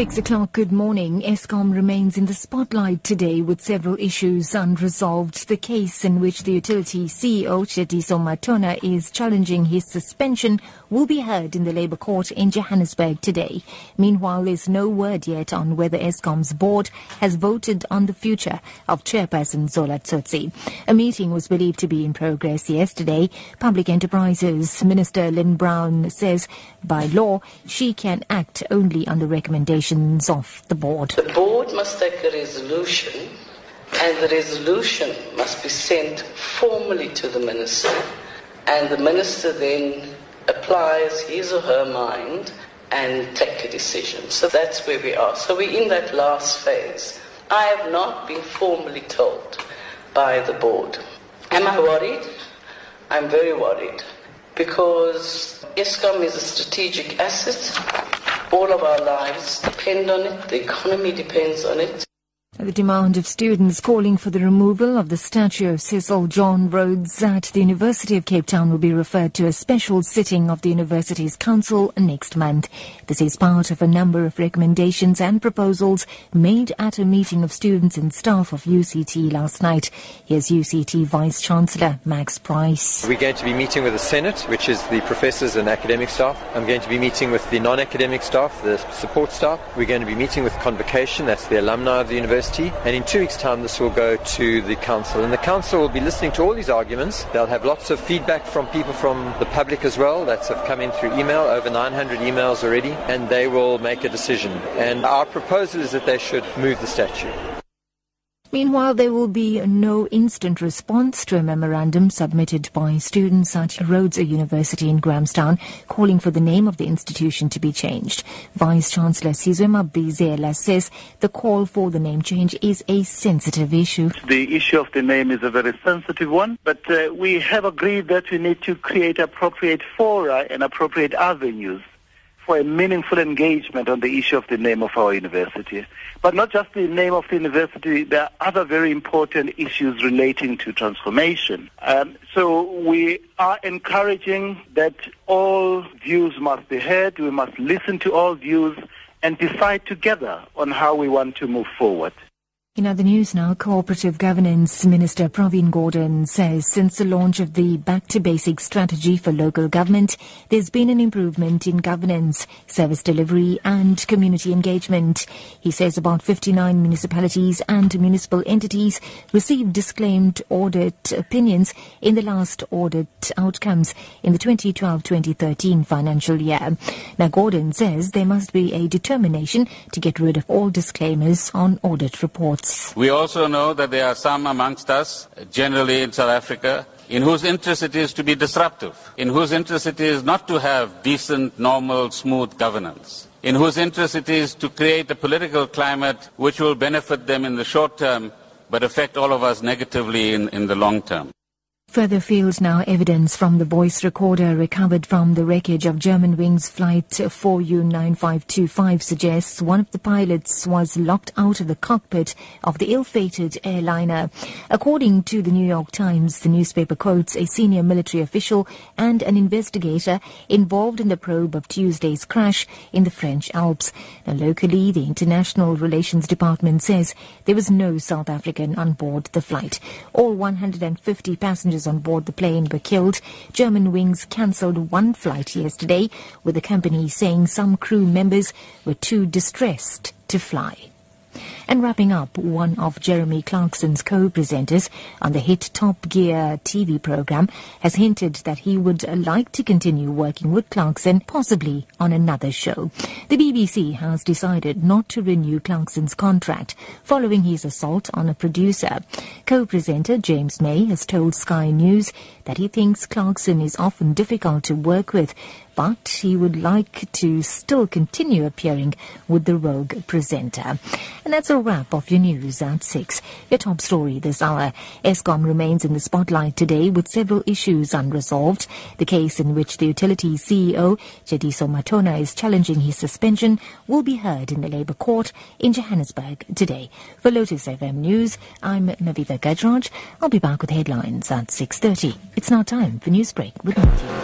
Six o'clock, good morning. Eskom remains in the spotlight today with several issues unresolved. The case in which the utility CEO, Tshediso Matona, is challenging his suspension will be heard in the Labour Court in Johannesburg today. Meanwhile, there's no word yet on whether Eskom's board has voted on the future of Chairperson Zola Tsotsi. A meeting was believed to be in progress yesterday. Public Enterprises Minister Lynne Brown says by law she can act only on the recommendation of the board. The board must take a resolution and the resolution must be sent formally to the minister and the minister then applies his or her mind and take a decision. So that's where we are. So we're in that last phase. I have not been formally told by the board. Am I worried? I'm very worried because Eskom is a strategic asset all of our lives depend on it, the economy depends on it. The demand of students calling for the removal of the statue of Cecil John Rhodes at the University of Cape Town will be referred to a special sitting of the university's council next month. This is part of a number of recommendations and proposals made at a meeting of students and staff of UCT last night. Here's UCT Vice Chancellor Max Price. We're going to be meeting with the Senate, which is the professors and academic staff. I'm going to be meeting with the non-academic staff, the support staff. We're going to be meeting with convocation, that's the alumni of the university And in two weeks' time, this will go to the council. And the council will be listening to all these arguments. They'll have lots of feedback from people from the public as well that have come in through email, over 900 emails already, and they will make a decision. And our proposal is that they should move the statue. Meanwhile, there will be no instant response to a memorandum submitted by students at Rhodes University in Grahamstown calling for the name of the institution to be changed. Vice Chancellor Sizwe Mabizela says the call for the name change is a sensitive issue. The issue of the name is a very sensitive one, but uh, we have agreed that we need to create appropriate fora and appropriate avenues for a meaningful engagement on the issue of the name of our university. But not just the name of the university, there are other very important issues relating to transformation. Um, so we are encouraging that all views must be heard, we must listen to all views and decide together on how we want to move forward. In other news now, Cooperative Governance Minister Pravin Gordhan says since the launch of the Back to Basics strategy for local government, there's been an improvement in governance, service delivery and community engagement. He says about 59 municipalities and municipal entities received disclaimed audit opinions in the last audit outcomes in the 2012-2013 financial year. Now, Gordhan says there must be a determination to get rid of all disclaimers on audit reports. We also know that there are some amongst us, generally in South Africa, in whose interest it is to be disruptive, in whose interest it is not to have decent, normal, smooth governance, in whose interest it is to create a political climate which will benefit them in the short term but affect all of us negatively in, in the long term. Further fields now evidence from the voice recorder recovered from the wreckage of Germanwings flight 4U9525 suggests one of the pilots was locked out of the cockpit of the ill-fated airliner. According to the New York Times, the newspaper quotes a senior military official and an investigator involved in the probe of Tuesday's crash in the French Alps. Now, locally, the International Relations Department says there was no South African on board the flight. All 150 passengers passengers on board the plane were killed. Germanwings cancelled one flight yesterday, with the company saying some crew members were too distressed to fly. And wrapping up, one of Jeremy Clarkson's co-presenters on the hit Top Gear TV program has hinted that he would like to continue working with Clarkson, possibly on another show. The BBC has decided not to renew Clarkson's contract following his assault on a producer. Co-presenter James May has told Sky News that he thinks Clarkson is often difficult to work with but he would like to still continue appearing with the Rogue presenter. And that's a wrap of your news at 6. Your top story this hour. Eskom remains in the spotlight today with several issues unresolved. The case in which the utility CEO, Tshediso Matona, is challenging his suspension will be heard in the Labour Court in Johannesburg today. For Lotus FM News, I'm Navitha Gajraj. I'll be back with headlines at 6.30. It's now time for Newsbreak with Matthew.